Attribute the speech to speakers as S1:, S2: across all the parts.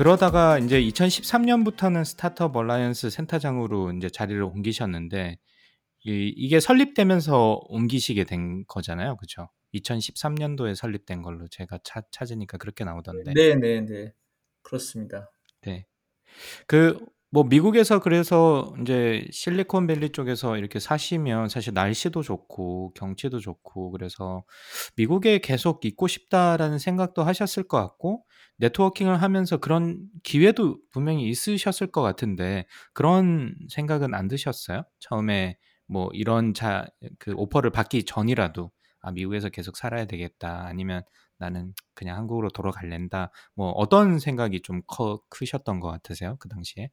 S1: 그러다가 이제 2013년부터는 Startup Alliance 센터장으로 이제 자리를 옮기셨는데 이, 이게 설립되면서 옮기시게 된 거잖아요, 그렇죠? 2013년도에 설립된 걸로 제가 차, 찾으니까 그렇게 나오던데.
S2: 네, 네, 네. 그렇습니다.
S1: 네. 그 뭐 미국에서 그래서 이제 실리콘밸리 쪽에서 이렇게 사시면 사실 날씨도 좋고 경치도 좋고 그래서 미국에 계속 있고 싶다라는 생각도 하셨을 것 같고 네트워킹을 하면서 그런 기회도 분명히 있으셨을 것 같은데 그런 생각은 안 드셨어요? 처음에 뭐 이런 자 그 오퍼를 받기 전이라도 아 미국에서 계속 살아야 되겠다 아니면 나는 그냥 한국으로 돌아갈랜다 뭐 어떤 생각이 좀 커, 크셨던 것 같으세요 그 당시에?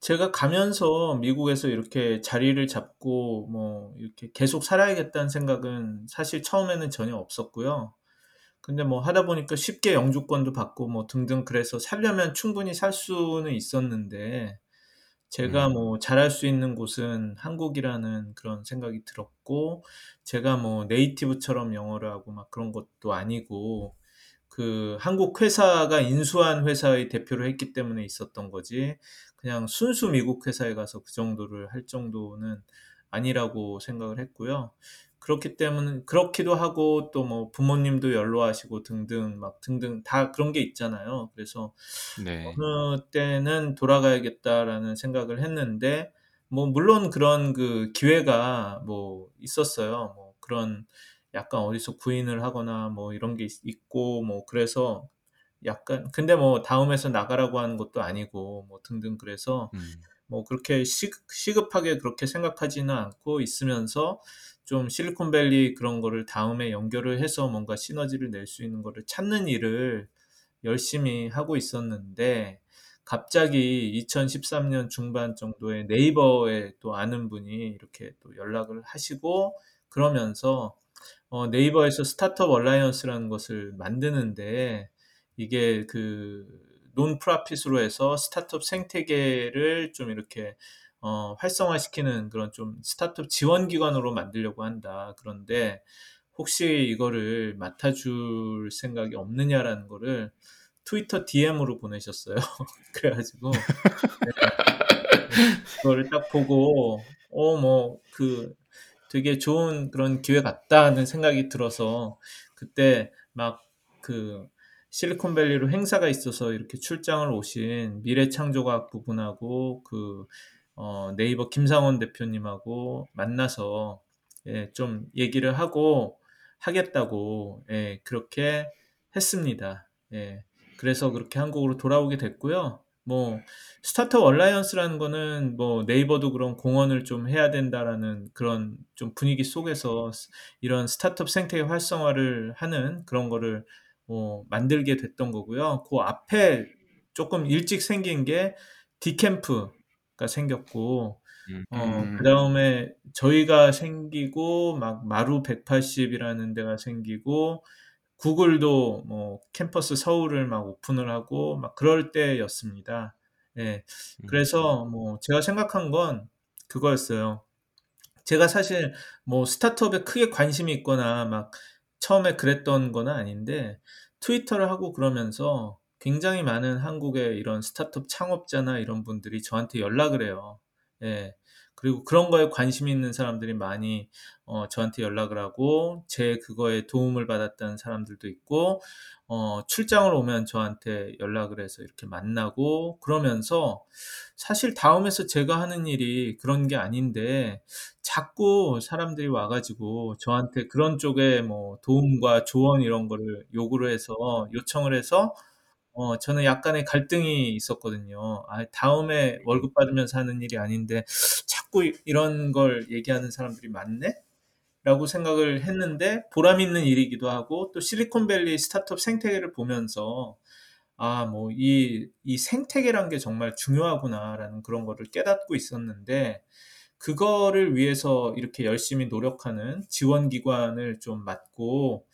S2: 제가 가면서 미국에서 이렇게 자리를 잡고 뭐 이렇게 계속 살아야겠다는 생각은 사실 처음에는 전혀 없었고요. 근데 뭐 하다 보니까 쉽게 영주권도 받고 뭐 등등 그래서 살려면 충분히 살 수는 있었는데 제가
S1: 음.
S2: 뭐 잘할 수 있는 곳은 한국이라는 그런 생각이 들었고 제가 뭐 네이티브처럼 영어를 하고 막 그런 것도 아니고 그 한국 회사가 인수한 회사의 대표를 했기 때문에 있었던 거지 그냥 순수 미국 회사에 가서 그 정도를 할 정도는 아니라고 생각을 했고요. 그렇기 때문에 그렇기도 하고 또 뭐 부모님도 연로하시고 등등 막 등등 다 그런 게 있잖아요. 그래서
S1: 네.
S2: 어느 때는 돌아가야겠다라는 생각을 했는데 뭐 물론 그런 그 기회가 뭐 있었어요. 뭐 그런 약간 어디서 구인을 하거나 뭐 이런 게 있- 있고 뭐 그래서 약간 근데 뭐 다음에서 나가라고 하는 것도 아니고 뭐 등등 그래서
S1: 음.
S2: 뭐 그렇게 시, 시급하게 그렇게 생각하지는 않고 있으면서 좀 실리콘밸리 그런 거를 다음에 연결을 해서 뭔가 시너지를 낼 수 있는 거를 찾는 일을 열심히 하고 있었는데 갑자기 2013년 중반 정도에 네이버에 또 아는 분이 이렇게 또 연락을 하시고 그러면서 어, 네이버에서 스타트업 얼라이언스라는 것을 만드는데 이게 그 논프라핏으로 해서 스타트업 생태계를 좀 이렇게 어, 활성화시키는 그런 좀 스타트업 지원 기관으로 만들려고 한다. 그런데 혹시 이거를 맡아줄 생각이 없느냐라는 거를 트위터 DM으로 보내셨어요. 그래가지고 그거를 딱 보고 어 뭐 그 되게 좋은 그런 기회 같다는 생각이 들어서 그때 막그 실리콘밸리로 행사가 있어서 이렇게 출장을 오신 미래창조과학부 분하고 그 어, 네이버 김상헌 대표님하고 만나서 예, 좀 얘기를 하고 하겠다고 예, 그렇게 했습니다. 예, 그래서 그렇게 한국으로 돌아오게 됐고요. 뭐 Startup Alliance라는 거는 뭐 네이버도 그런 공헌을 좀 해야 된다라는 그런 좀 분위기 속에서 스- 이런 스타트업 생태계 활성화를 하는 그런 거를 뭐 만들게 됐던 거고요. 그 앞에 조금 일찍 생긴 게 디캠프가 생겼고
S1: 음.
S2: 어, 그 다음에 저희가 생기고, 막 마루 180이라는 데가 생기고, 구글도 뭐 캠퍼스 서울을 막 오픈을 하고, 막 그럴 때였습니다. 예. 그래서 뭐 제가 생각한 건 그거였어요. 제가 사실 뭐 스타트업에 크게 관심이 있거나 막 처음에 그랬던 건 아닌데 트위터를 하고 그러면서 굉장히 많은 한국의 이런 스타트업 창업자나 이런 분들이 저한테 연락을 해요. 예. 그리고 그런 거에 관심 있는 사람들이 많이 어, 저한테 연락을 하고 제 그거에 도움을 받았다는 사람들도 있고 어, 출장을 오면 저한테 연락을 해서 이렇게 만나고 그러면서 사실 다음에서 제가 하는 일이 그런 게 아닌데 자꾸 사람들이 와가지고 저한테 그런 쪽에 뭐 도움과 조언 이런 거를 요구를 해서 요청을 해서 어, 저는 약간의 갈등이 있었거든요. 아, 다음에 월급 받으면서 하는 일이 아닌데 자꾸 이- 이런 걸 얘기하는 사람들이 많네? 라고 생각을 했는데 보람 있는 일이기도 하고 또 실리콘밸리 스타트업 생태계를 보면서 아, 뭐, 이, 이 생태계란 게 정말 중요하구나라는 그런 거를 깨닫고 있었는데, 그거를 위해서 이렇게 열심히 노력하는 지원기관을 좀 맡고,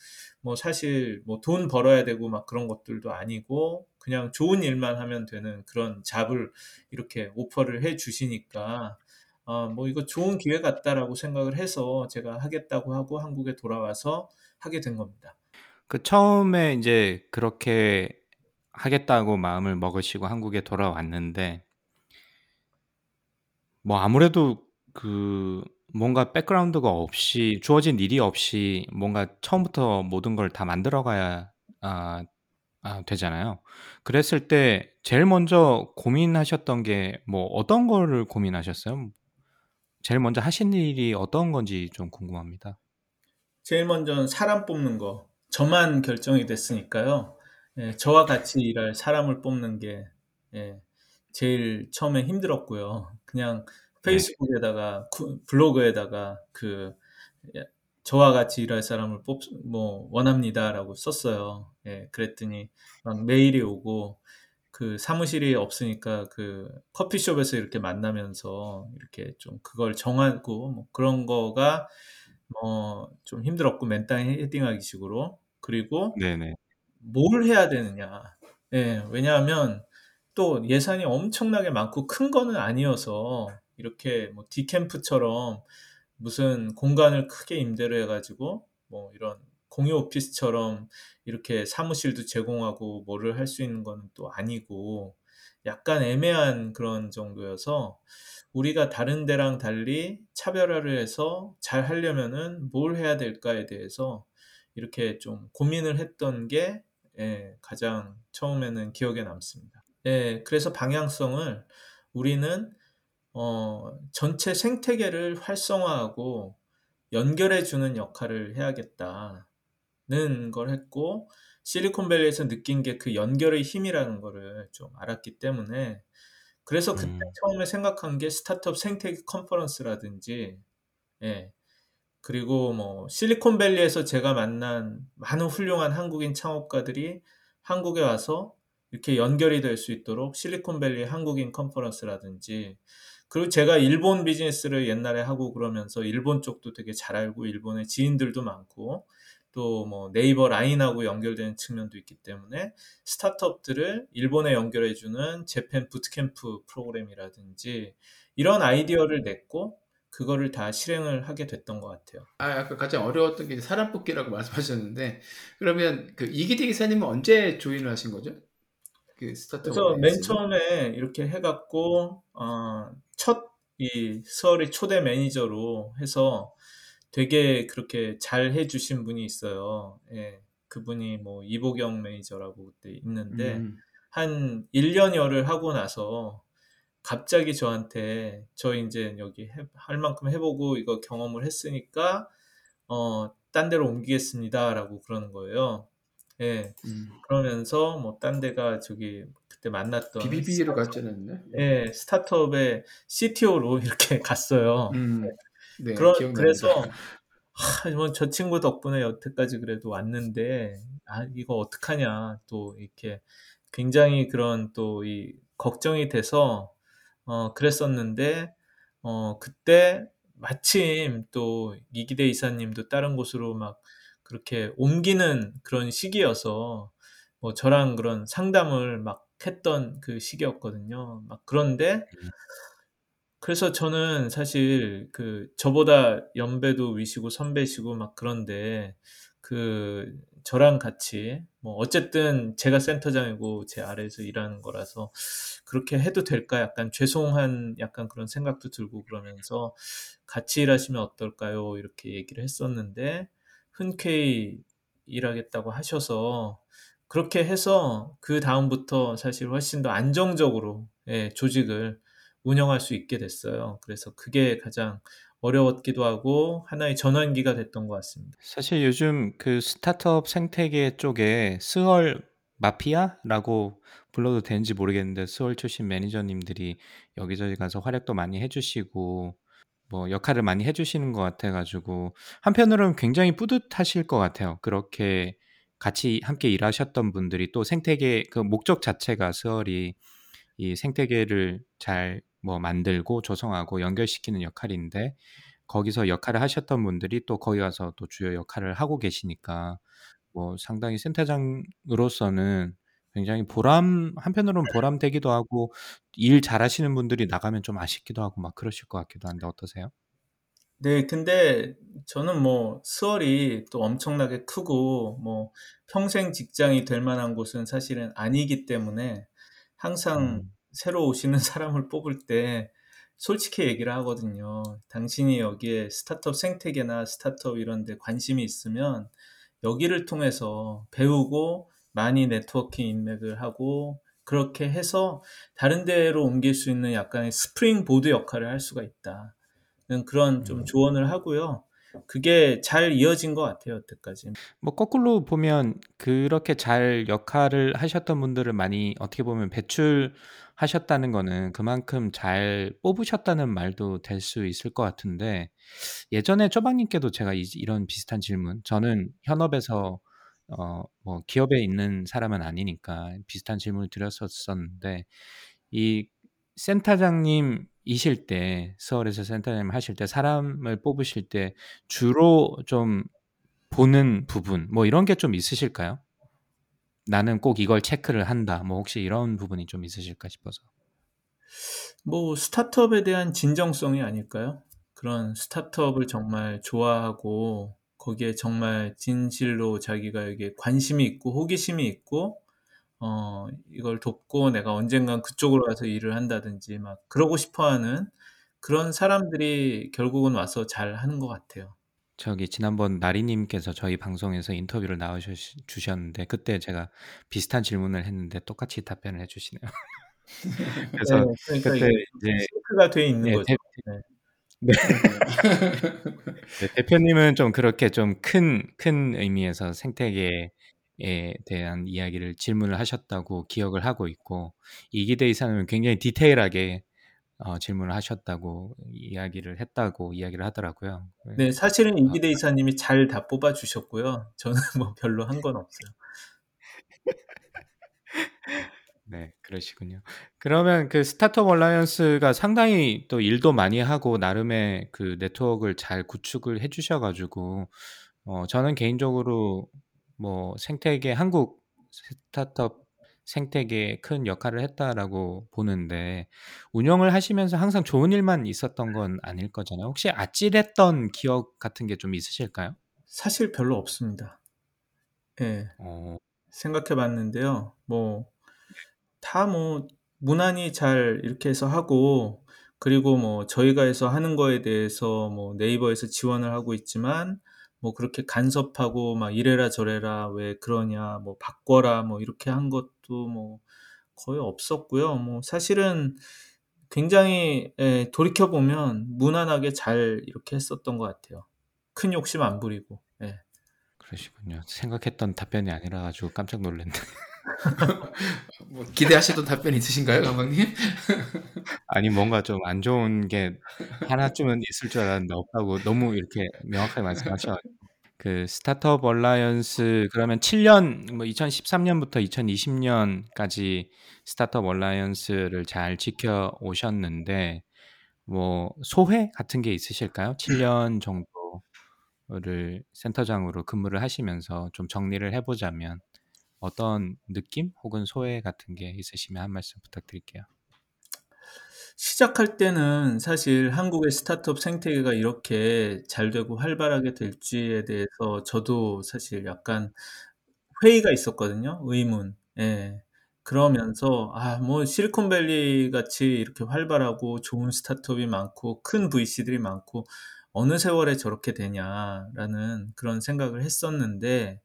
S2: 뭐 사실 뭐 돈 벌어야 되고 막 그런 것들도 아니고, 그냥 좋은 일만 하면 되는 그런 잡을 이렇게 오퍼를 해 주시니까, 아, 뭐 이거 좋은 기회 같다라고 생각을 해서 제가 하겠다고 하고 한국에 돌아와서 하게 된 겁니다.
S1: 그 처음에 이제 그렇게 하겠다고 마음을 먹으시고 한국에 돌아왔는데 뭐 아무래도 그 뭔가 백그라운드가 없이 주어진 일이 없이 뭔가 처음부터 모든 걸 다 만들어 가야 아, 아, 되잖아요. 그랬을 때 제일 먼저 고민하셨던 게 뭐 어떤 거를 고민하셨어요? 제일 먼저 하신 일이 어떤 건지 좀 궁금합니다.
S2: 제일 먼저는 사람 뽑는 거. 저만 결정이 됐으니까요. 예, 저와 같이 일할 사람을 뽑는 게 예, 제일 처음에 힘들었고요. 그냥
S1: 네.
S2: 페이스북에다가 구- 블로그에다가 그 예, 저와 같이 일할 사람을 뽑 뭐 원합니다라고 썼어요. 예, 그랬더니 막 메일이 오고 그 사무실이 없으니까 그 커피숍에서 이렇게 만나면서 이렇게 좀 그걸 정하고 뭐 그런 거가 뭐 좀 힘들었고 맨땅에 헤딩하기 식으로 그리고
S1: 네네.
S2: 뭘 해야 되느냐. 예, 왜냐하면 또 예산이 엄청나게 많고 큰 거는 아니어서 이렇게 뭐 디캠프처럼 무슨 공간을 크게 임대를 해가지고 뭐 이런 공유 오피스처럼 이렇게 사무실도 제공하고 뭐를 할 수 있는 건또 아니고 약간 애매한 그런 정도여서 우리가 다른 데랑 달리 차별화를 해서 잘 하려면은 뭘 해야 될까에 대해서 이렇게 좀 고민을 했던 게 예, 가장 처음에는 기억에 남습니다. 예, 그래서 방향성을 우리는 어, 전체 생태계를 활성화하고 연결해 주는 역할을 해야겠다는 걸 했고, 실리콘밸리에서 느낀 게 그 연결의 힘이라는 거를 좀 알았기 때문에, 그래서 그때
S1: 음.
S2: 처음에 생각한 게 스타트업 생태계 컨퍼런스라든지, 예, 그리고 뭐 실리콘밸리에서 제가 만난 많은 훌륭한 한국인 창업가들이 한국에 와서 이렇게 연결이 될 수 있도록 실리콘밸리 한국인 컨퍼런스라든지 그리고 제가 일본 비즈니스를 옛날에 하고 그러면서 일본 쪽도 되게 잘 알고 일본에 지인들도 많고 또 뭐 네이버 라인하고 연결되는 측면도 있기 때문에 스타트업들을 일본에 연결해주는 재팬 부트캠프 프로그램이라든지 이런 아이디어를 냈고 그거를 다 실행을 하게 됐던 것 같아요.
S3: 아, 아까 가장 어려웠던 게 사람 뽑기라고 말씀하셨는데 그러면 그 이기대 기사님은 언제 조인을 하신 거죠? 그 스타트업
S2: 그래서 맨 처음에 이렇게 해갖고 어, 첫이 수월이 초대 매니저로 해서 되게 그렇게 잘 해주신 분이 있어요. 예, 그분이 뭐 이보경 매니저라고 그때 있는데
S3: 음.
S2: 한 1년여를 하고 나서 갑자기 저한테 저 이제 여기 해, 할 만큼 해보고 이거 경험을 했으니까 어, 딴 데로 옮기겠습니다라고 그러는 거예요. 예.
S3: 음.
S2: 그러면서 뭐 딴 데가 저기 그때 만났던
S3: BBB로 갔잖아요.
S2: 예, 스타트업의 CTO로 이렇게 갔어요.
S3: 음. 네,
S2: 그런
S3: 기억납니다.
S2: 그래서 하, 뭐 저 친구 덕분에 여태까지 그래도 왔는데 아 이거 어떡하냐 또 이렇게 굉장히 그런 또 이 걱정이 돼서 어 그랬었는데 어 그때 마침 또 이기대 이사님도 다른 곳으로 막 그렇게 옮기는 그런 시기여서 뭐 저랑 그런 상담을 막 했던 그 시기였거든요. 막 그런데 그래서 저는 사실 그 저보다 연배도 위시고 선배시고 막 그런데 그 저랑 같이 뭐 어쨌든 제가 센터장이고 제 아래에서 일하는 거라서 그렇게 해도 될까 약간 죄송한 약간 그런 생각도 들고 그러면서 같이 일하시면 어떨까요? 이렇게 얘기를 했었는데 흔쾌히 일하겠다고 하셔서 그렇게 해서 그 다음부터 사실 훨씬 더 안정적으로 예, 조직을 운영할 수 있게 됐어요. 그래서 그게 가장 어려웠기도 하고 하나의 전환기가 됐던 것 같습니다.
S1: 사실 요즘 그 스타트업 생태계 쪽에 스월 마피아라고 불러도 되는지 모르겠는데 스월 출신 매니저님들이 여기저기 가서 활약도 많이 해주시고 뭐 역할을 많이 해 주시는 것 같아 가지고 한편으로는 굉장히 뿌듯하실 것 같아요. 그렇게 같이 함께 일하셨던 분들이 또 생태계 그 목적 자체가 스월이 이 생태계를 잘 뭐 만들고 조성하고 연결시키는 역할인데 거기서 역할을 하셨던 분들이 또 거기 가서 또 주요 역할을 하고 계시니까 뭐 상당히 센터장으로서는 굉장히 보람 한편으로는 보람되기도 하고 일 잘하시는 분들이 나가면 좀 아쉽기도 하고 막 그러실 것 같기도 한데 어떠세요?
S2: 네. 근데 저는 뭐 스월이 또 엄청나게 크고 뭐 평생 직장이 될 만한 곳은 사실은 아니기 때문에 항상
S1: 음.
S2: 새로 오시는 사람을 뽑을 때 솔직히 얘기를 하거든요. "당신이 여기에 스타트업 생태계나 스타트업 이런 데 관심이 있으면 여기를 통해서 배우고 많이 네트워킹 인맥을 하고 그렇게 해서 다른 데로 옮길 수 있는 약간의 springboard 역할을 할 수가 있다." 는 그런 좀
S1: 음.
S2: 조언을 하고요. 그게 잘 이어진 것 같아요 여태까지.
S1: 뭐 거꾸로 보면 그렇게 잘 역할을 하셨던 분들을 많이 어떻게 보면 배출 하셨다는 거는 그만큼 잘 뽑으셨다는 말도 될 수 있을 것 같은데 예전에 쪼박 님께도 제가 이 이런 비슷한 질문 저는 현업에서 어 뭐 기업에 있는 사람은 아니니까 비슷한 질문을 드렸었었는데 이 센터장님이실 때 스월에서 센터장님 하실 때 사람을 뽑으실 때 주로 좀 보는 부분 뭐 이런 게 좀 있으실까요? ' 나는 꼭 이걸 체크를 한다.' 뭐 혹시 이런 부분이 좀 있으실까 싶어서.
S2: 뭐 스타트업에 대한 진정성이 아닐까요? 그런 스타트업을 정말 좋아하고 거기에 정말 진실로 자기가 여기에 관심이 있고 호기심이 있고 어 이걸 돕고 내가 언젠간 그쪽으로 가서 일을 한다든지 막 그러고 싶어 하는 그런 사람들이 결국은 와서 잘 하는 것 같아요.
S1: 저기 지난번 나리 님께서 저희 방송에서 인터뷰를 나와셔시 주셨는데 그때 제가 비슷한 질문을 했는데 똑같이 답변을 해 주시네요. 그래서
S2: 네. 그러니까
S1: 그때 이제
S2: 싱크가 돼 있는
S1: 네
S2: 거죠.
S1: 대
S2: 네.
S1: 네. 네 대표님은 좀 그렇게 좀 큰큰 의미에서 생태계에 대한 이야기를 질문을 하셨다고 기억을 하고 있고 이기대 이사님은 굉장히 디테일하게 어 질문을 하셨다고 이야기를 했다고 이야기를 하더라고요. 네.
S2: 네. 사실은
S1: 아
S2: 이기대 이사님이 잘 다 뽑아 주셨고요. 저는 뭐 별로 한 건 없어요.
S1: 네. 그러시군요. 그러면 그 스타트업 얼라이언스가 상당히 또 일도 많이 하고 나름의 그 네트워크를 잘 구축을 해 주셔 가지고 어 저는 개인적으로 뭐 생태계 한국 스타트업 생태계에 큰 역할을 했다라고 보는데 운영을 하시면서 항상 좋은 일만 있었던 건 아닐 거잖아요. 혹시 아찔했던 기억 같은 게 좀 있으실까요?
S2: 사실 별로 없습니다. 예.
S1: 어.
S2: 생각해 봤는데요. 뭐
S1: 네.
S2: 다뭐 무난히 잘 이렇게 해서 하고 그리고 뭐 저희가 해서 하는 거에 대해서 뭐 네이버에서 지원을 하고 있지만 뭐 그렇게 간섭하고 막 "이래라 저래라 왜 그러냐." 뭐 "바꿔라." 뭐 이렇게 한 것도 뭐 거의 없었고요. 뭐 사실은 굉장히 예 돌이켜 보면 무난하게 잘 이렇게 했었던 것 같아요. 큰 욕심 안 부리고. 예.
S1: 그러시군요. 생각했던 답변이 아니라 가지고 깜짝 놀랐네.
S3: 뭐 기대하시던 답변이 있으신가요, 감독님?
S1: 아니 뭔가 좀 안 좋은 게 하나쯤은 있을 줄 알았는데 없다고 너무 이렇게 명확하게 말씀하셔. 그 Startup Alliance 그러면 7년 뭐 2013 년부터 2020 년까지 Startup Alliance를 잘 지켜 오셨는데 뭐 소회 같은 게 있으실까요? 7년 정도를 센터장으로 근무를 하시면서 좀 정리를 해 보자면 어떤 느낌 혹은 소회 같은 게 있으시면 한 말씀 부탁드릴게요.
S2: 시작할 때는 사실 한국의 스타트업 생태계가 이렇게 잘 되고 활발하게 될지에 대해서 저도 사실 약간 회의가 있었거든요, 의문. 예. 그러면서 '아 뭐 실리콘밸리 같이 이렇게 활발하고 좋은 스타트업이 많고 큰 VC들이 많고 어느 세월에 저렇게 되냐.'라는 그런 생각을 했었는데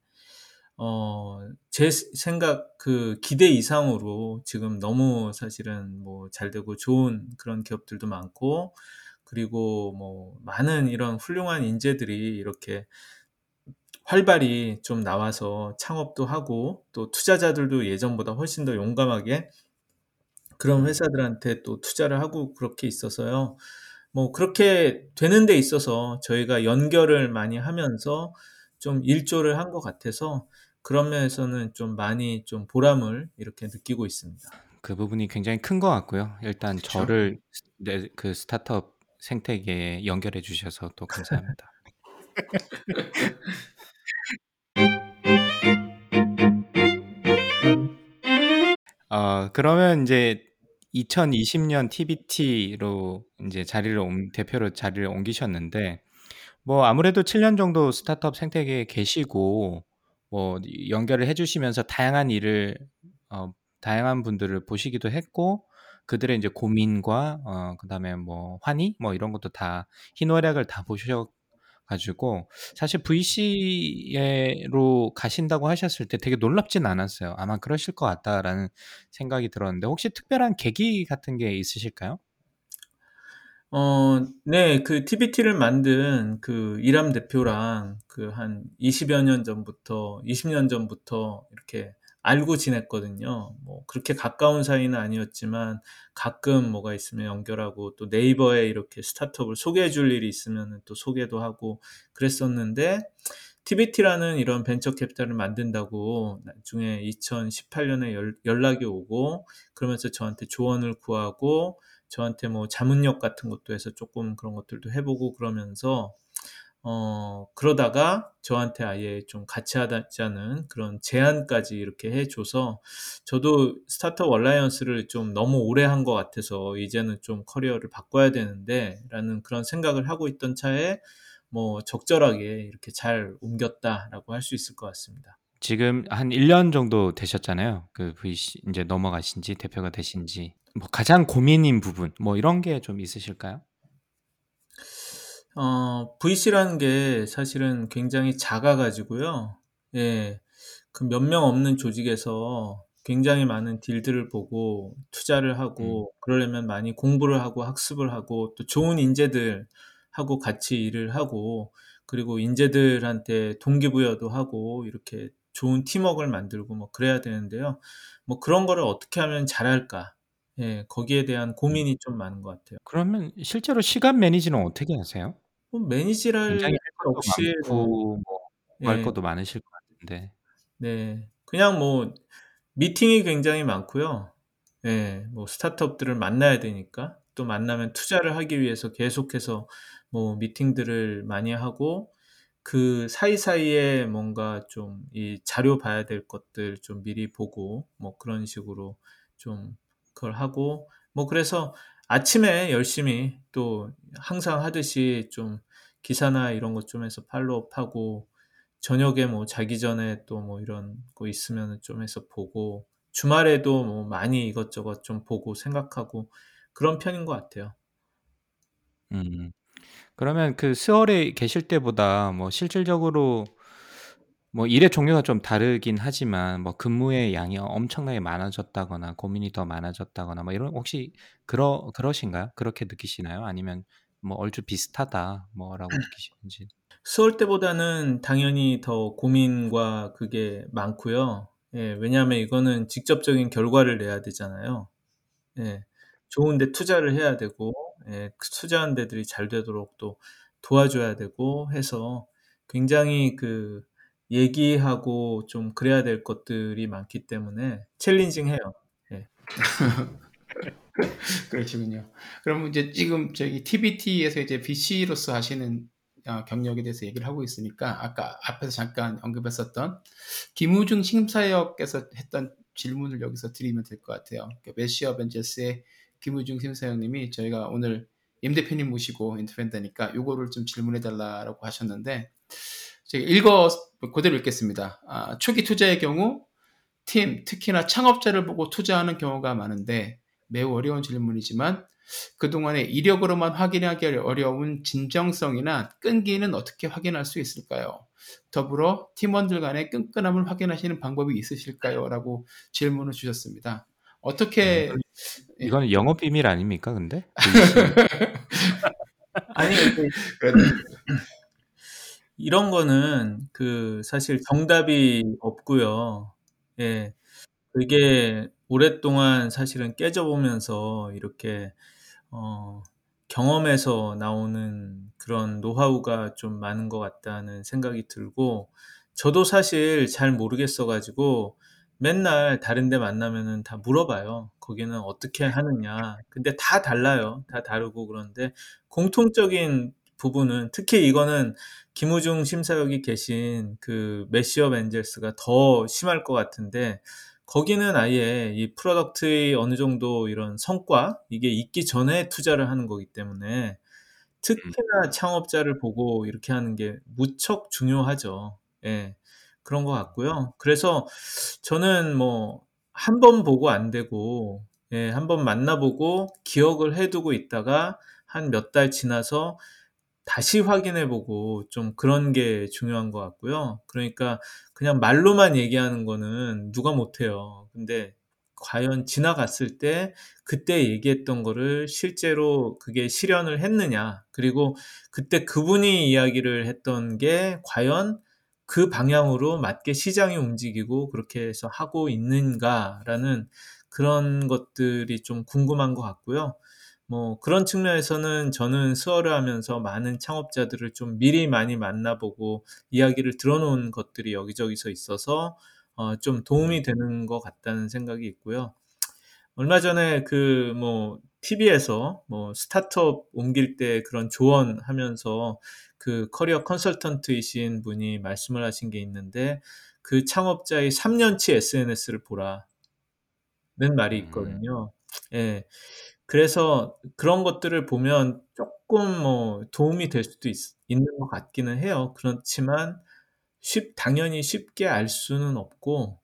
S2: 어 제 생각 그 기대 이상으로 지금 너무 사실은 뭐 잘 되고 좋은 그런 기업들도 많고 그리고 뭐 많은 이런 훌륭한 인재들이 이렇게 활발히 좀 나와서 창업도 하고 또 투자자들도 예전보다 훨씬 더 용감하게 그런 회사들한테 또 투자를 하고 그렇게 있어서요. 뭐 그렇게 되는 데 있어서 저희가 연결을 많이 하면서 좀 일조를 한 것 같아서 그런 면에서는 좀 많이 좀 보람을 이렇게 느끼고 있습니다.
S1: 그 부분이 굉장히 큰 것 같고요. 일단
S3: 그쵸.
S1: 저를 네, 그 스타트업 생태계에 연결해 주셔서 또 감사합니다. 어, 그러면 이제 2020년 TBT로 이제 자리를 옮, 대표로 자리를 옮기셨는데 뭐 아무래도 7년 정도 스타트업 생태계에 계시고 뭐 연결을 해주시면서 다양한 일을 어, 다양한 분들을 보시기도 했고 그들의 이제 고민과 어, 그다음에 뭐 환희 뭐 이런 것도 다 희노애락을 다 보셔 가지고 사실 VC로 가신다고 하셨을 때 되게 놀랍진 않았어요. '아마 그러실 것 같다.'라는 생각이 들었는데 혹시 특별한 계기 같은 게 있으실까요?
S2: 어 네. 그 TBT를 만든 그 이람 대표랑 그 한 20 여 년 전부터 20 년 전부터 이렇게 알고 지냈거든요. 뭐 그렇게 가까운 사이는 아니었지만 가끔 뭐가 있으면 연결하고 또 네이버에 이렇게 스타트업을 소개해 줄 일이 있으면은 또 소개도 하고 그랬었는데 TBT라는 이런 벤처 캐피탈을 만든다고 나중에 2018년에 연 연락이 오고 그러면서 저한테 조언을 구하고 저한테 뭐 자문력 같은 것도 해서 쪼끔 그런 것들도 해 보고 그러면서 어 그러다가 저한테 아예 좀 같이 하자는 그런 제안까지 이렇게 해 줘서 저도 스타트업 얼라이언스를 좀 너무 오래 한 것 같아서 '이제는 좀 커리어를 바꿔야 되는데.'라는 그런 생각을 하고 있던 차에 뭐 적절하게 이렇게 잘 옮겼다라고 할 수 있을 것 같습니다.
S1: 지금 한 1년 정도 되셨잖아요. 그 VC 인제 넘어가신 지 대표가 되신 지. 뭐 가장 고민인 부분 뭐 이런 게 좀 있으실까요?
S2: 어 VC라는 게 사실은 굉장히 작아 가지고요. 예. 그 몇 명 없는 조직에서 굉장히 많은 딜들을 보고 투자를
S1: 음.
S2: 하고 그러려면 많이 공부를 하고 학습을 하고 또 좋은 인재들 하고 같이 일을 하고 그리고 인재들한테 동기부여도 하고 이렇게 좋은 팀웍을 만들고 뭐 그래야 되는데요. 뭐 그런 거를 어떻게 하면 잘할까? 예. 거기에 대한
S1: 음.
S2: 고민이 좀 많은 것 같아요.
S1: 그러면 실제로 시간 매니지는 어떻게 하세요?
S2: 뭐 매니지랄
S1: 굉장히 할 것도
S2: 역시
S1: 뭐뭐
S2: 예.
S1: 것도 많으실 것 같은데.
S2: 네. 그냥 뭐 미팅이 굉장히 많고요. 예. 뭐 스타트업들을 만나야 되니까 또 만나면 투자를 하기 위해서 계속해서 뭐 미팅들을 많이 하고 그 사이사이에 뭔가 좀 이 자료 봐야 될 것들 좀 미리 보고 뭐 그런 식으로 좀 그걸 하고 뭐 그래서 아침에 열심히 또 항상 하듯이 좀 기사나 이런 것 좀 해서 팔로우업하고 저녁에 뭐 자기 전에 또 뭐 이런 거 있으면은 좀 해서 보고 주말에도 뭐 많이 이것저것 좀 보고 생각하고 그런 편인 것 같아요.
S1: 음. 그러면 그 스월에 계실 때보다 뭐 실질적으로 뭐 일의 종류가 좀 다르긴 하지만 뭐 근무의 양이 엄청나게 많아졌다거나 고민이 더 많아졌다거나 뭐 이런 혹시 그러 그러신가요? 그렇게 느끼시나요? 아니면 뭐 얼추 비슷하다 뭐라고 느끼시는지.
S2: 스월 때보다는 당연히 더 고민과 그게 많고요. 예. 왜냐하면 이거는 직접적인 결과를 내야 되잖아요. 예. 좋은 데 투자를 해야 되고 예. 그 투자한 데들이 잘 되도록 또 도와줘야 되고 해서 굉장히 그 얘기하고 좀 그래야 될 것들이 많기 때문에 챌린징해요. 예.
S3: 그러시군요. 그러면 이제 지금 저기 TBT에서 이제 VC로서 하시는 어 경력에 대해서 얘기를 하고 있으니까 아까 앞에서 잠깐 언급했었던 김우중 심사역께서 했던 질문을 여기서 드리면 될 것 같아요. 그 메시어 벤처스의 김우중 심사역님이 저희가 오늘 임 대표님 모시고 인터뷰한다니까 요거를 좀 질문해 달라라고 하셨는데 제가 읽어 그대로 읽겠습니다. 아, 초기 투자의 경우 팀, 특히나 창업자를 보고 투자하는 경우가 많은데 매우 어려운 질문이지만 그동안의 이력으로만 확인하기 어려운 진정성이나 끈기는 어떻게 확인할 수 있을까요? 더불어 팀원들 간의 끈끈함을 확인하시는 방법이 있으실까요? 라고 질문을 주셨습니다. 어떻게 예.
S1: 이거는 영업 비밀 아닙니까 근데?
S2: 아니 근데 이런 거는 그 사실 정답이 없고요. 예. 그게 오랫동안 사실은 깨져 보면서 이렇게 어 경험에서 나오는 그런 노하우가 좀 많은 것 같다는 생각이 들고 저도 사실 잘 모르겠어 가지고 맨날 다른 데 만나면은 다 물어봐요. 거기는 어떻게 하느냐. 근데 다 달라요. 다 다르고 그런데 공통적인 부분은 특히 이거는 김우중 심사역이 계신 그 Mashup Angels가 더 심할 것 같은데 거기는 아예 이 product의 어느 정도 이런 성과 이게 있기 전에 투자를 하는 거기 때문에 특히나 창업자를 보고 이렇게 하는 게 무척 중요하죠. 예. 그런 것 같고요. 그래서 저는 뭐한번 보고 안 되고 예, 한번 만나보고 기억을 해 두고 있다가 한 몇 달 지나서 다시 확인해 보고 좀 그런 게 중요한 것 같고요. 그러니까 그냥 말로만 얘기하는 거는 누가 못 해요. 근데 과연 지나갔을 때 그때 얘기했던 거를 실제로 그게 실현을 했느냐. 그리고 그때 그분이 이야기를 했던 게 과연 그 방향으로 맞게 시장이 움직이고 그렇게 해서 하고 있는가라는 그런 것들이 좀 궁금한 것 같고요. 뭐 그런 측면에서는 저는 수어를 하면서 많은 창업자들을 좀 미리 많이 만나보고 이야기를 들어놓은 것들이 여기저기서 있어서 어, 좀 도움이 되는 것 같다는 생각이 있고요. 얼마 전에 그 뭐 TV에서 뭐 스타트업 옮길 때 그런 조언하면서 그 커리어 컨설턴트이신 분이 말씀을 하신 게 있는데 그 창업자의 3년치 SNS를 보라는 말이 있거든요. 예. 그래서 그런 것들을 보면 조금 뭐 도움이 될 수도 있, 있는 것 같기는 해요. 그렇지만 쉽, 당연히 쉽게 알 수는 없고,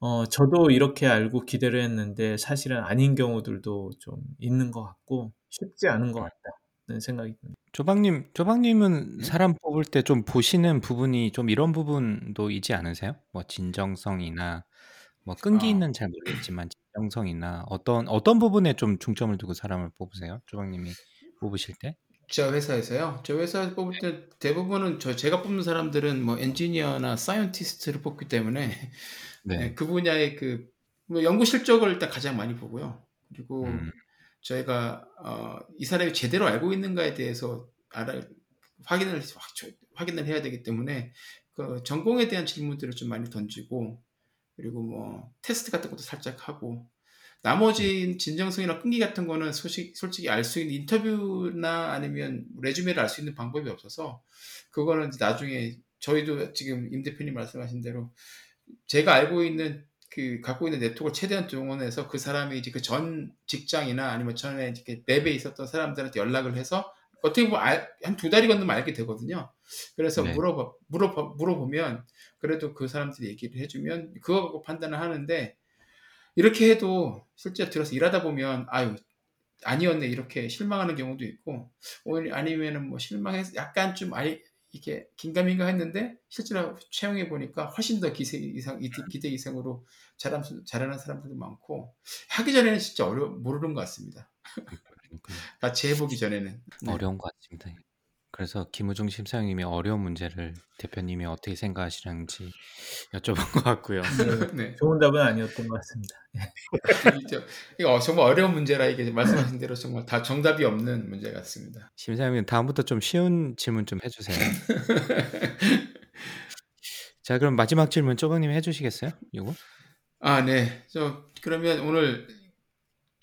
S2: 어, 저도 이렇게 알고 기대를 했는데 사실은 아닌 경우들도 좀 있는 것 같고 쉽지 않은 것 같다는 생각이 듭니다.
S1: 조방님, 조방님은 사람 뽑을 때 좀 보시는 부분이 좀 이런 부분도 있지 않으세요? 뭐 진정성이나 뭐 끈기
S3: 아.
S1: 있는 잘 모르겠지만 진정성이나 어떤 어떤 부분에 좀 중점을 두고 사람을 뽑으세요? 조방님이 뽑으실 때?
S3: 저 회사에서요. 저 회사에서 뽑을 때 대부분은 저 제가 뽑는 사람들은 뭐 엔지니어나 scientist를 뽑기 때문에
S1: 네.
S3: 네, 그 분야의 그뭐 연구 실적을 일단 가장 많이 보고요. 그리고
S1: 음.
S3: 저희가 어, 이 사람이 제대로 알고 있는가에 대해서 알아 확인을 확인을 해야 되기 때문에 그 전공에 대한 질문들을 좀 많이 던지고 그리고 뭐 테스트 같은 것도 살짝 하고 나머지 진정성이나 끈기 같은 거는 소식, 솔직히 알 수 있는 인터뷰나 아니면 레주메를 알 수 있는 방법이 없어서 그거는 나중에 저희도 지금 임 대표님 말씀하신 대로 제가 알고 있는 그 갖고 있는 네트워크를 최대한 동원해서 그 사람이 이제 그 전 직장이나 아니면 전에 이렇게 랩에 있었던 사람들한테 연락을 해서 어떻게 보면 한 두 달이 건너면 알게 되거든요. 그래서
S1: 네.
S3: 물어봐, 물어봐, 물어보면 그래도 그 사람들이 얘기를 해주면 그거 갖고 판단을 하는데 이렇게 해도 실제 들어서 일하다 보면 아유 아니었네 이렇게 실망하는 경우도 있고 오히려 아니면은 뭐 실망해서 약간 좀 아이 이게 긴가민가 했는데 실제로 채용해 보니까 훨씬 더 기세 이상 기대 이상으로 잘하, 잘하는 사람들도 많고 하기 전에는 진짜 어려 모르는 것 같습니다. 같이 해보기 전에는
S1: 네. 어려운 것 같습니다. 그래서 김우중 심사위님이 어려운 문제를 대표님이 어떻게 생각하시는지 여쭤본 것 같고요.
S2: 네. 좋은 답은 아니었던 것 같습니다.
S3: 이거 정말 어려운 문제라 이게 말씀하신 대로 정말 다 정답이 없는 문제 같습니다.
S1: 심사위님 다음부터 좀 쉬운 질문 좀 해주세요. 자 그럼 마지막 질문 쪼박님 해주시겠어요? 이거?
S3: 아 네. 저 그러면 오늘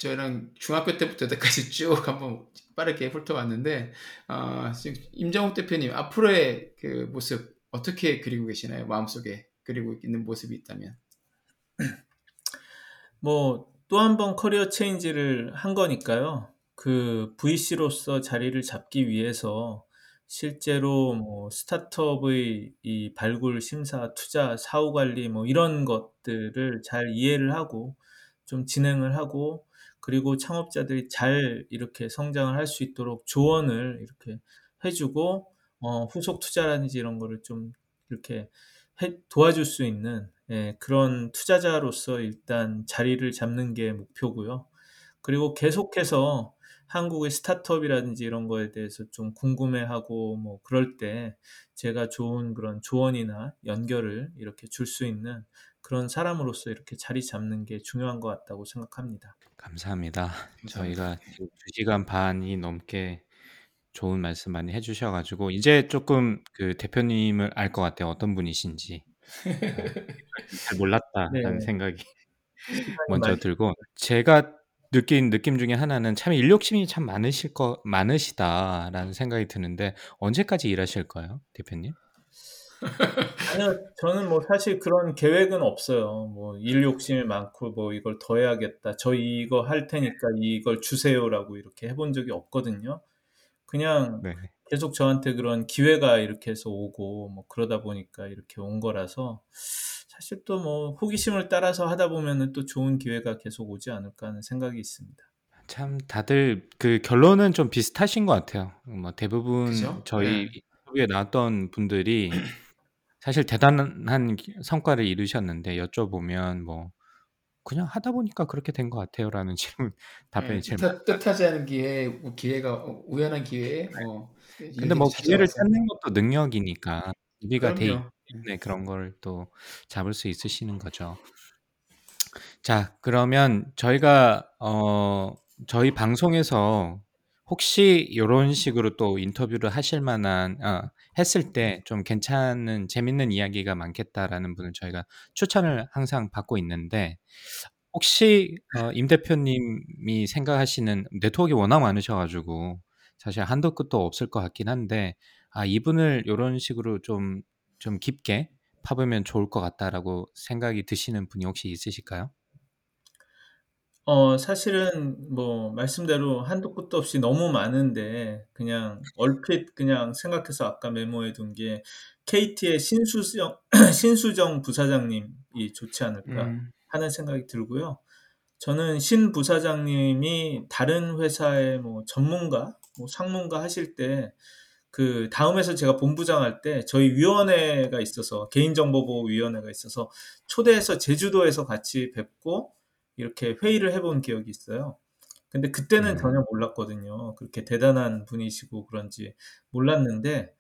S3: 저랑 중학교 때부터 여기까지 쭉 한번 빠르게 훑어봤는데 어, 지금 임정욱 대표님 앞으로의 그 모습 어떻게 그리고 계시나요? 마음속에 그리고 있는 모습이 있다면
S2: 뭐 또 한 번 커리어 체인지를 한 거니까요. 그 VC로서 자리를 잡기 위해서 실제로 뭐 스타트업의 이 발굴, 심사, 투자, 사후 관리 뭐 이런 것들을 잘 이해를 하고 좀 진행을 하고 그리고 창업자들이 잘 이렇게 성장을 할 수 있도록 조언을 이렇게 해주고 어, 후속 투자라든지 이런 거를 좀 이렇게 해, 도와줄 수 있는 예, 그런 투자자로서 일단 자리를 잡는 게 목표고요. 그리고 계속해서 한국의 스타트업이라든지 이런 거에 대해서 좀 궁금해하고 뭐 그럴 때 제가 좋은 그런 조언이나 연결을 이렇게 줄 수 있는 그런 사람으로서 이렇게 자리 잡는 게 중요한 것 같다고 생각합니다.
S1: 감사합니다.
S3: 감사합니다.
S1: 저희가 지금 2시간 반이 넘게 좋은 말씀 많이 해 주셔 가지고 이제 쪼끔 그 대표님을 알 것 같아요, 어떤 분이신지. 어 '잘 몰랐다.'라는
S2: 네.
S1: 생각이 먼저 들고 제가 느낀 느낌 중에 하나는 참 '일 욕심이 참 많으실 거 많으시다.'라는 생각이 드는데 언제까지 일하실 거예요, 대표님?
S2: 아니요. 저는 뭐 사실 그런 계획은 없어요. 뭐 '일 욕심이 많고 뭐 이걸 더 해야겠다. 저 이거 할 테니까 이걸 주세요.'라고 이렇게 해본 적이 없거든요. 그냥
S1: 네.
S2: 계속 저한테 그런 기회가 이렇게 해서 오고 뭐 그러다 보니까 이렇게 온 거라서 사실 또 뭐 호기심을 따라서 하다 보면은 또 좋은 기회가 계속 오지 않을까 하는 생각이 있습니다.
S1: 참 다들 그 결론은 좀 비슷하신 것 같아요. 뭐 대부분
S3: 그죠?
S1: 저희
S3: 네.
S1: 인터뷰에 나왔던 분들이 사실 대단한 기 성과를 이루셨는데 여쭤보면 뭐 "그냥 하다 보니까 그렇게 된 것 같아요."라는 질문 답변이
S3: 예.
S1: 제일
S3: 뜻하 뜻하지 않은 기회에 우 기회가 어 우연한 기회에 어그
S1: 근데
S3: 일들이
S1: 뭐 기회를 찾는 것도 능력이니까 준비가 돼. 때문에 그런 걸 또 잡을 수 있으시는 거죠. 자 그러면 저희가 어 저희 방송에서 혹시 요런 식으로 또 인터뷰를 하실 만한 어 했을 때 좀 괜찮은 재밌는 이야기가 많겠다라는 분을 저희가 추천을 항상 받고 있는데 혹시 어 임 대표님이 생각하시는 네트워크가 워낙 많으셔 가지고 사실 한도 끝도 없을 것 같긴 한데 '아 이분을 요런 식으로 좀 좀 깊게 파보면 좋을 것 같다.'라고 생각이 드시는 분이 혹시 있으실까요?
S2: 어 사실은 뭐 말씀대로 한도 끝도 없이 너무 많은데 그냥 얼핏 그냥 생각해서 아까 메모해 둔 게 'KT의 신수정 신수정 부사장님이 좋지 않을까.'
S3: 음.
S2: 하는 생각이 들고요. 저는 신 부사장님이 다른 회사의 뭐 전문가, 뭐 상무인가 하실 때 그 다음에서 제가 본부장 할 때 저희 위원회가 있어서 개인정보보호 위원회가 있어서 초대해서 제주도에서 같이 뵙고 이렇게 회의를 해본 기억이 있어요. 근데 그때는
S1: 음.
S2: 전혀 몰랐거든요. 그렇게 대단한 분이시고 그런지 몰랐는데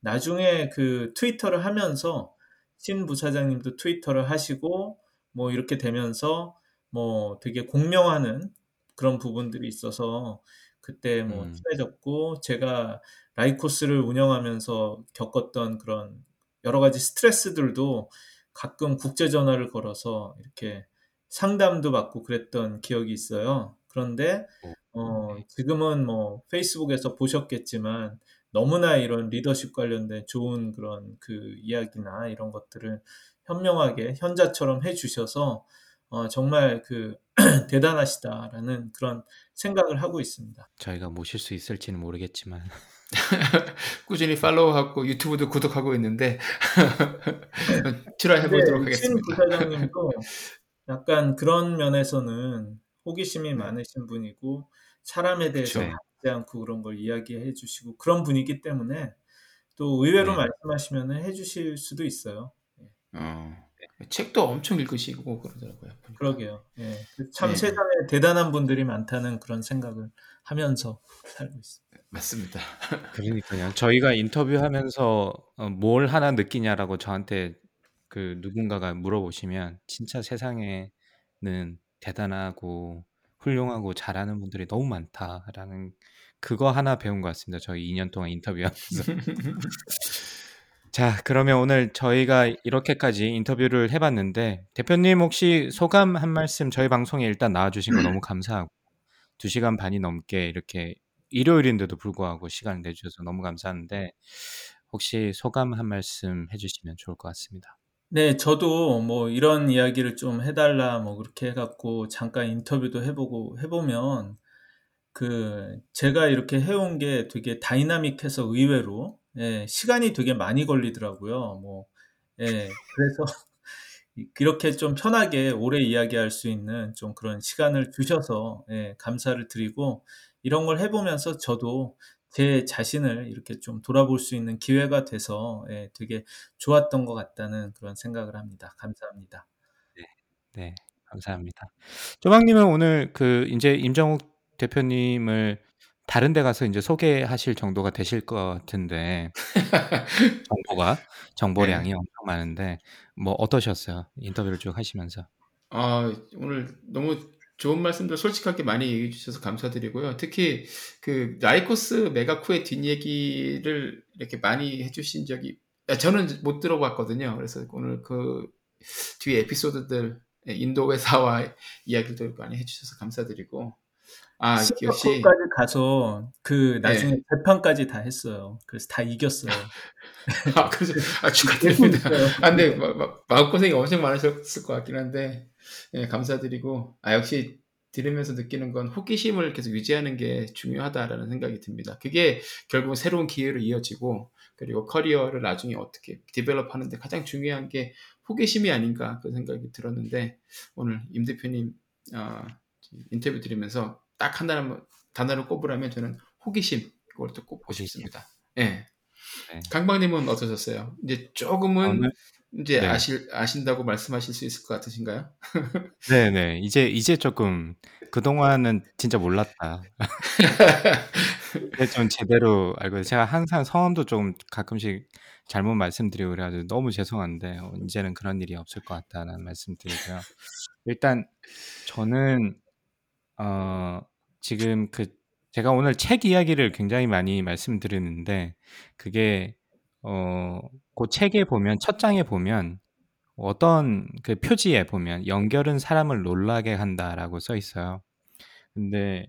S2: 나중에 그 트위터를 하면서 신 부사장님도 트위터를 하시고 뭐 이렇게 되면서 뭐 되게 공명하는 그런 부분들이 있어서 그때 뭐
S1: 음.
S2: 친해졌고 제가 라이코스를 운영하면서 겪었던 그런 여러 가지 스트레스들도 가끔 국제 전화를 걸어서 이렇게 상담도 받고 그랬던 기억이 있어요. 그런데 어어
S1: 네.
S2: 지금은 뭐 페이스북에서 보셨겠지만 너무나 이런 리더십 관련된 좋은 그런 그 이야기나 이런 것들을 현명하게 현자처럼 해 주셔서 어 정말 그 '대단하시다.'라는 그런 생각을 하고 있습니다.
S1: 저희가 모실 수 있을지는 모르겠지만
S3: 꾸준히 follow하고 유튜브도 구독하고 있는데 try 해
S2: 근데
S3: 보도록
S2: 이신
S3: 하겠습니다.
S2: 부사장님도 약간 그런 면에서는 호기심이
S3: 네.
S2: 많으신 분이고 사람에 대해서
S1: 네.
S2: 가리지 않고 그런 걸 이야기해 주시고 그런 분이기 때문에 또 의외로
S1: 네.
S2: 말씀하시면은 해 주실 수도 있어요. 예.
S3: 어. 책도 엄청 읽으시고 그러더라고요, 보니까.
S2: 그러게요. 예. 그참
S3: 네.
S2: 세상에 대단한 분들이 많다는 그런 생각을 하면서 살고 있습니다.
S3: 맞습니다.
S1: 그러니까요. 저희가 인터뷰하면서 어 "뭘 하나 느끼냐?"라고 저한테 그 누군가가 물어보시면 진짜 세상에는 대단하고 훌륭하고 잘하는 분들이 너무 많다라는 그거 하나 배운 것 같습니다. 저희 2년 동안 인터뷰하면서. 자 그러면 오늘 저희가 이렇게까지 인터뷰를 해 봤는데 대표님 혹시 소감 한 말씀 저희 방송에 일단 나와 주신 거 너무 감사하고 2 시간 반이 넘게 이렇게 일요일인데도 불구하고 시간을 내 주셔서 너무 감사한데 혹시 소감 한 말씀 해 주시면 좋을 것 같습니다.
S2: 네. 저도 뭐 "이런 이야기를 좀 해 달라." 뭐 그렇게 해 갖고 잠깐 인터뷰도 해 보고 해 보면 그 제가 이렇게 해 온 게 되게 다이나믹해서 의외로 예 시간이 되게 많이 걸리더라고요. 뭐 예 그래서 이 그렇게 좀 편하게 오래 이야기할 수 있는 좀 그런 시간을 주셔서 예 감사를 드리고 이런 걸 해 보면서 저도 제 자신을 이렇게 좀 돌아볼 수 있는 기회가 돼서 예 되게 좋았던 것 같다는 그런 생각을 합니다. 감사합니다.
S1: 네. 네. 감사합니다. 조방님은 오늘 그 인제 임정욱 대표님을 다른 데 가서 인제 소개하실 정도가 되실 것 같은데 정보가
S3: 네.
S1: 정보량이 엄청 많은데 뭐 어떠셨어요? 인터뷰를 쭉 하시면서?
S3: 아 오늘 너무 좋은 말씀들 솔직하게 많이 얘기해 주셔서 감사드리고요. 특히 그 라이코스 메가쿠의 뒷얘기를 이렇게 많이 해 주신 적이 아 저는 못 들어봤거든요. 그래서 오늘 그 뒤에 에피소드들 예 인도 회사와 이야기도 많이 해 주셔서 감사드리고 아 역시
S2: 싱가포르까지 가서 그 나중에
S3: 네.
S2: 재판까지 다 했어요. 그래서 다 이겼어요.
S3: 아 그래서 아 축하드립니다. 아 근데 마 마 마음고생이 엄청 많으셨을 것 같긴 한데 예 감사드리고 아 역시 들으면서 느끼는 건 '호기심을 계속 유지하는 게 중요하다.'라는 생각이 듭니다. 그게 결국은 새로운 기회로 이어지고 그리고 커리어를 나중에 어떻게 develop 하는 데 가장 중요한 게 호기심이 아닌가 그런 생각이 들었는데 오늘 임 대표님 어 인터뷰 들으면서 딱 하나만 단어를 꼽으라면 저는 호기심 그걸 또 꼽고
S1: 호기심.
S3: 싶습니다. 예.
S1: 네.
S3: 강박님은 어떠셨어요? 이제 조금은
S1: 저는
S3: 인제
S1: 네.
S3: 아실 아신다고 말씀하실 수 있을 것 같으신가요?
S1: 네 네. 이제 이제 쪼끔 '그동안은 진짜 몰랐다.' 이제 좀 제대로 알고 제가 항상 성함도 좀 가끔씩 잘못 말씀드리고 그래 가지고 너무 죄송한데 어 인제는 '그런 일이 없을 것 같다.'라는 말씀 드리고요. 일단 저는 어 지금 그 제가 오늘 책 이야기를 굉장히 많이 말씀드리는데 그게 어고 책에 보면 첫 장에 보면 어떤 그 표지에 보면 "연결은 사람을 놀라게 한다."라고 써 있어요. 근데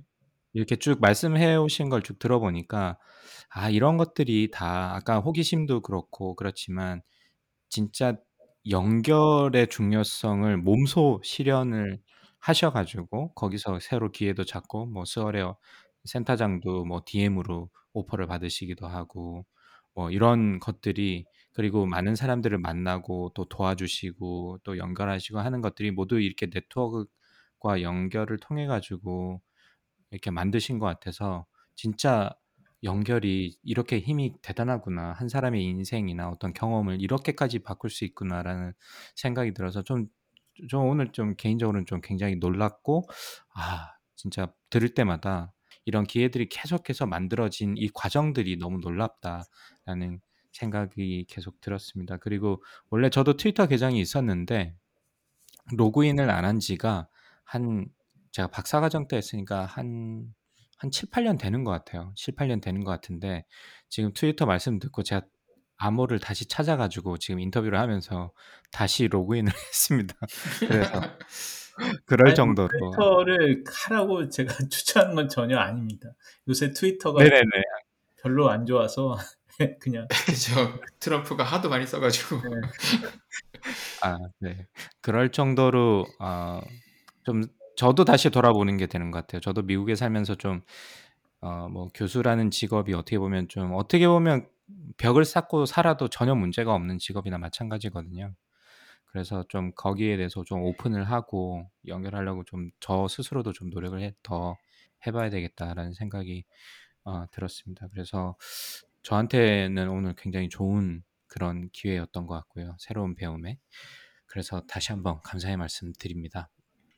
S1: 이렇게 쭉 말씀해 오신 걸 쭉 들어보니까 아 이런 것들이 다 아까 호기심도 그렇고 그렇지만 진짜 연결의 중요성을 몸소 실현을 하셔 가지고 거기서 새로 기회도 찾고 뭐 스월의 센터장도 뭐 DM으로 오퍼를 받으시기도 하고 뭐 이런 것들이 그리고 많은 사람들을 만나고 또 도와주시고 또 연결하시고 하는 것들이 모두 이렇게 네트워크과 연결을 통해 가지고 이렇게 만드신 것 같아서 진짜 '연결이 이렇게 힘이 대단하구나. 한 사람의 인생이나 어떤 경험을 이렇게까지 바꿀 수 있구나.'라는 생각이 들어서 좀 저 오늘 좀 개인적으로는 좀 굉장히 놀랐고 '아 진짜 들을 때마다 이런 기회들이 계속해서 만들어진 이 과정들이 너무 놀랍다.'라는 생각이 계속 들었습니다. 그리고 원래 저도 트위터 계정이 있었는데 로그인을 안 한 지가 한 제가 박사과정 때 했으니까 한한 7-8년 되는 것 같아요. 7-8년 되는 것 같은데 지금 트위터 말씀 듣고 제가 암호를 다시 찾아 가지고 지금 인터뷰를 하면서 다시 로그인을 했습니다. 그래서 그럴
S2: 아니 뭐
S1: 정도로
S2: 트위터를 하라고 제가 추천하는 건 전혀 아닙니다. 요새 트위터가
S1: 네네네.
S2: 별로 안 좋아서 그냥
S3: 그죠. 트럼프가 하도 많이 써 가지고.
S2: 네.
S1: 아 네. 그럴 정도로 어 좀 저도 다시 돌아보는 게 되는 것 같아요. 저도 미국에 살면서 좀 어 뭐 교수라는 직업이 어떻게 보면 좀 어떻게 보면 벽을 쌓고 살아도 전혀 문제가 없는 직업이나 마찬가지거든요. 그래서 좀 거기에 대해서 좀 오픈을 하고 연결하려고 좀 저 스스로도 좀 노력을 해 더 해 봐야 되겠다라는 생각이 어 들었습니다. 그래서 저한테는 오늘 굉장히 좋은 그런 기회였던 것 같고요. 새로운 배움에. 그래서 다시 한번 감사의 말씀 드립니다.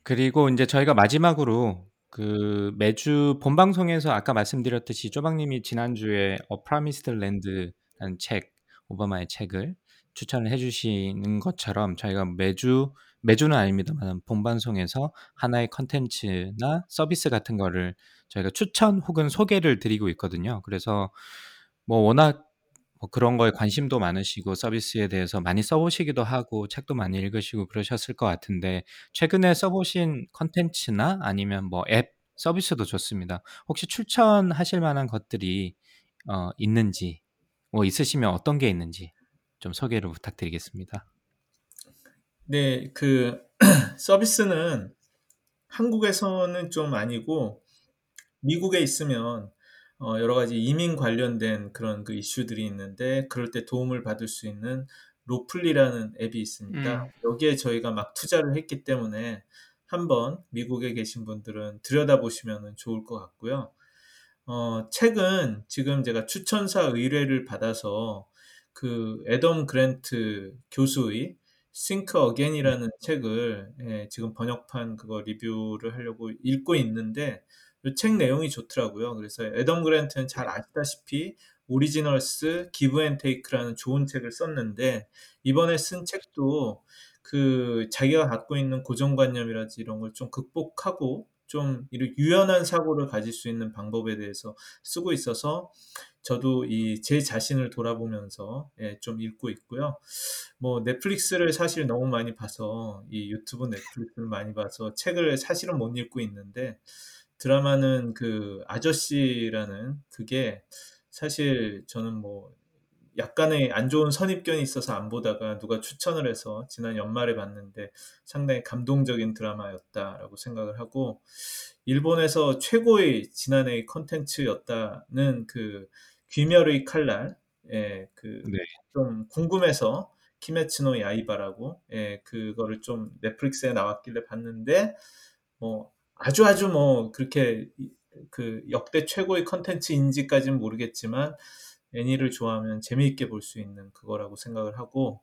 S1: 그리고 인제 저희가 마지막으로 그 매주 본 방송에서 아까 말씀드렸듯이 쪼박 님이 지난주에 A Promised Land라는 책 오바마의 책을 추천을 해 주시는 것처럼 저희가 매주 매주는 아닙니다만 본 방송에서 하나의 콘텐츠나 서비스 같은 거를 저희가 추천 혹은 소개를 드리고 있거든요. 그래서 뭐 워낙 뭐 그런 거에 관심도 많으시고 서비스에 대해서 많이 써 보시기도 하고 책도 많이 읽으시고 그러셨을 것 같은데 최근에 써 보신 콘텐츠나 아니면 뭐 앱 서비스도 좋습니다. 혹시 추천하실 만한 것들이 어 있는지 뭐 있으시면 어떤 게 있는지 좀 소개를 부탁드리겠습니다.
S2: 네. 그 서비스는 한국에서는 좀 아니고 미국에 있으면 어 여러 가지 이민 관련된 그런 그 이슈들이 있는데 그럴 때 도움을 받을 수 있는 로플리라는 앱이 있습니다.
S3: 음.
S2: 여기에 저희가 막 투자를 했기 때문에 한번 미국에 계신 분들은 들여다보시면은 좋을 것 같고요. 어 책은 지금 제가 추천사 의뢰를 받아서 그 애덤 그랜트 교수의 Think Again이라는 책을 예, 지금 번역판 그거 리뷰를 하려고 읽고 있는데 이 책 내용이 좋더라고요. 그래서 애덤 그랜트는 잘 아시다시피 Originals Give and Take라는 좋은 책을 썼는데 이번에 쓴 책도 그 자기가 갖고 있는 고정관념이라든지 이런 걸 좀 극복하고 좀 이런 유연한 사고를 가질 수 있는 방법에 대해서 쓰고 있어서 저도 이 제 자신을 돌아보면서 예, 좀 읽고 있고요. 뭐 넷플릭스를 사실 너무 많이 봐서 이 유튜브 넷플릭스를 많이 봐서 책을 사실은 못 읽고 있는데 드라마는 그 아저씨라는 그게 사실 저는 뭐 약간의 안 좋은 선입견이 있어서 안 보다가 누가 추천을 해서 지난 연말에 봤는데 상당히 감동적인 드라마였다라고 생각을 하고 일본에서 최고의 지난해의 컨텐츠였다는 그 귀멸의 칼날 예, 그
S1: 네.
S2: 좀 궁금해서 키메츠노 야이바라고 예, 그거를 좀 Netflix에 나왔길래 봤는데 뭐 아주 아주 뭐 그렇게 그 역대 최고의 컨텐츠인지까지는 모르겠지만 애니를 좋아하면 재미있게 볼 수 있는 그거라고 생각을 하고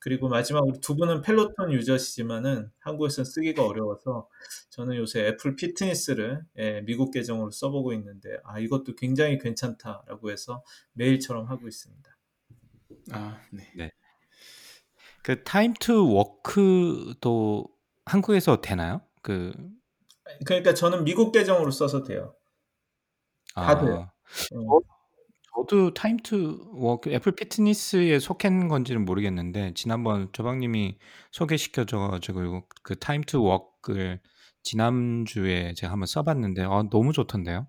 S2: 그리고 마지막으로 두 분은 Peloton 유저시지만은 한국에서는 쓰기가 어려워서 저는 요새 Apple Fitness를 예, 미국 계정으로 써보고 있는데 아 이것도 굉장히 괜찮다라고 해서 매일처럼 하고 있습니다.
S3: 아, 네.
S1: 그 Time to Walk도 한국에서 되나요? 그
S2: 그러니까 저는 미국 계정으로 써서 돼요. 다 돼요. 음.
S1: 저도 Time to Walk Apple Fitness에 속한 건지는 모르겠는데 지난번 조방님이 소개시켜 줘 가지고 그 Time to Walk를 지난주에 제가 한번 써 봤는데 아 너무 좋던데요.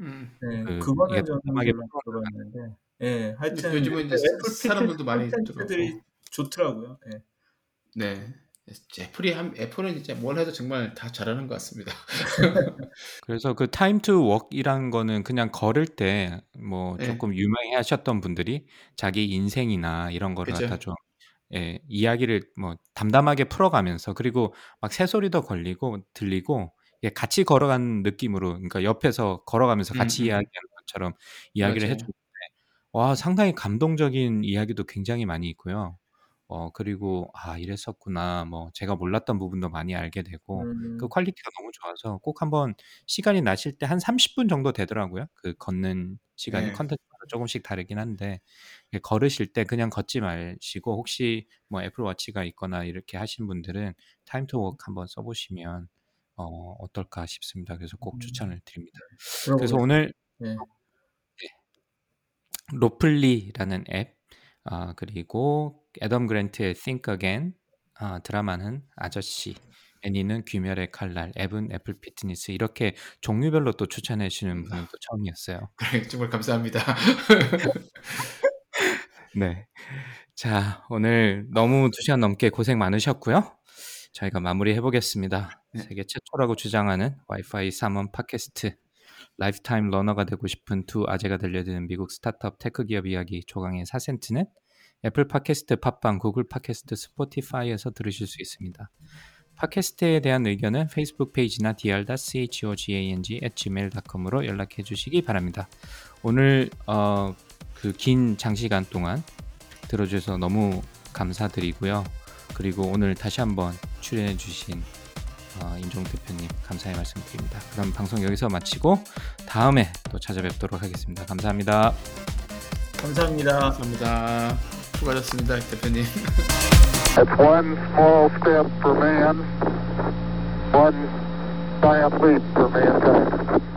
S3: 음.
S2: 네,
S1: 그
S2: 그거는 저는 들어봤는데, 예, 하여튼
S3: 요즘은 이제
S2: 애플
S3: 사람들도 많이 들어서.
S2: 좋더라고요. 예.
S3: 네. 애플이 한 애플은 진짜 뭘 해도 정말 다 잘하는 것 같습니다.
S1: 그래서 그 Time to Walk이라는 거는 그냥 걸을 때뭐
S3: 네.
S1: 조금 유명해하셨던 분들이 자기 인생이나 이런 거를
S3: 그죠.
S1: 갖다 좀 예, 이야기를 뭐 담담하게 풀어가면서 그리고 막 새소리도 걸리고 들리고 예, 같이 걸어가는 느낌으로 그러니까 옆에서 걸어가면서 같이
S3: 음, 음.
S1: 이야기하는 것처럼 이야기를. 해주는데 와 상당히 감동적인 이야기도 굉장히 많이 있고요. 어 그리고 '아 이랬었구나.' 뭐 제가 몰랐던 부분도 많이 알게 되고 그
S2: 음,
S1: 퀄리티가 너무 좋아서 꼭 한번 시간이 나실 때 한 30 분 정도 되더라고요. 그 걷는 시간이
S3: 네.
S1: 컨텐츠마다 조금씩 다르긴 한데 예 걸으실 때 그냥 걷지 마시고 혹시 뭐 애플 워치가 있거나 이렇게 하신 분들은 Time to Walk 한번 써 보시면 어 어떨까 싶습니다. 그래서 꼭
S2: 음.
S1: 추천을 드립니다.
S2: 들어보겠습니다.
S1: 그래서 오늘
S2: 예.
S1: 로플리라는 앱, 아, 그리고 애덤 그랜트의 Think Again, 아, 드라마는 아저씨, 애니는 귀멸의 칼날, 앱은 애플 피트니스 이렇게 종류별로 또 추천해 주시는 분은 또 처음이었어요.
S3: 그래, 정말 감사합니다.
S1: 네. 자, 오늘 너무 2시간 넘게 고생 많으셨고요. 저희가 마무리해 보겠습니다.
S3: 네.
S1: 세계 최초라고 주장하는 와이파이 3원 팟캐스트 lifetime learner가 되고 싶은 두 아재가 들려드는 미국 스타트업 테크 기업 이야기 조강의 4센트는 애플 팟캐스트, 팟빵, 구글 팟캐스트, 스포티파이에서 들으실 수 있습니다. 팟캐스트에 대한 의견은 페이스북 페이지나 dr.chogang@gmail.com으로 연락해 주시기 바랍니다. 오늘 어, 그 긴 장시간 동안 들어주셔서 너무 감사드리고요. 그리고 오늘 다시 한번 출연해 주신 어, 임종 대표님 감사의 말씀드립니다. 그럼 방송 여기서 마치고 다음에 또 찾아뵙도록 하겠습니다. 감사합니다.
S2: 감사합니다.
S3: 감사합니다. 수고하셨습니다, 대표님.
S4: It's one small step for man, one giant leap for mankind.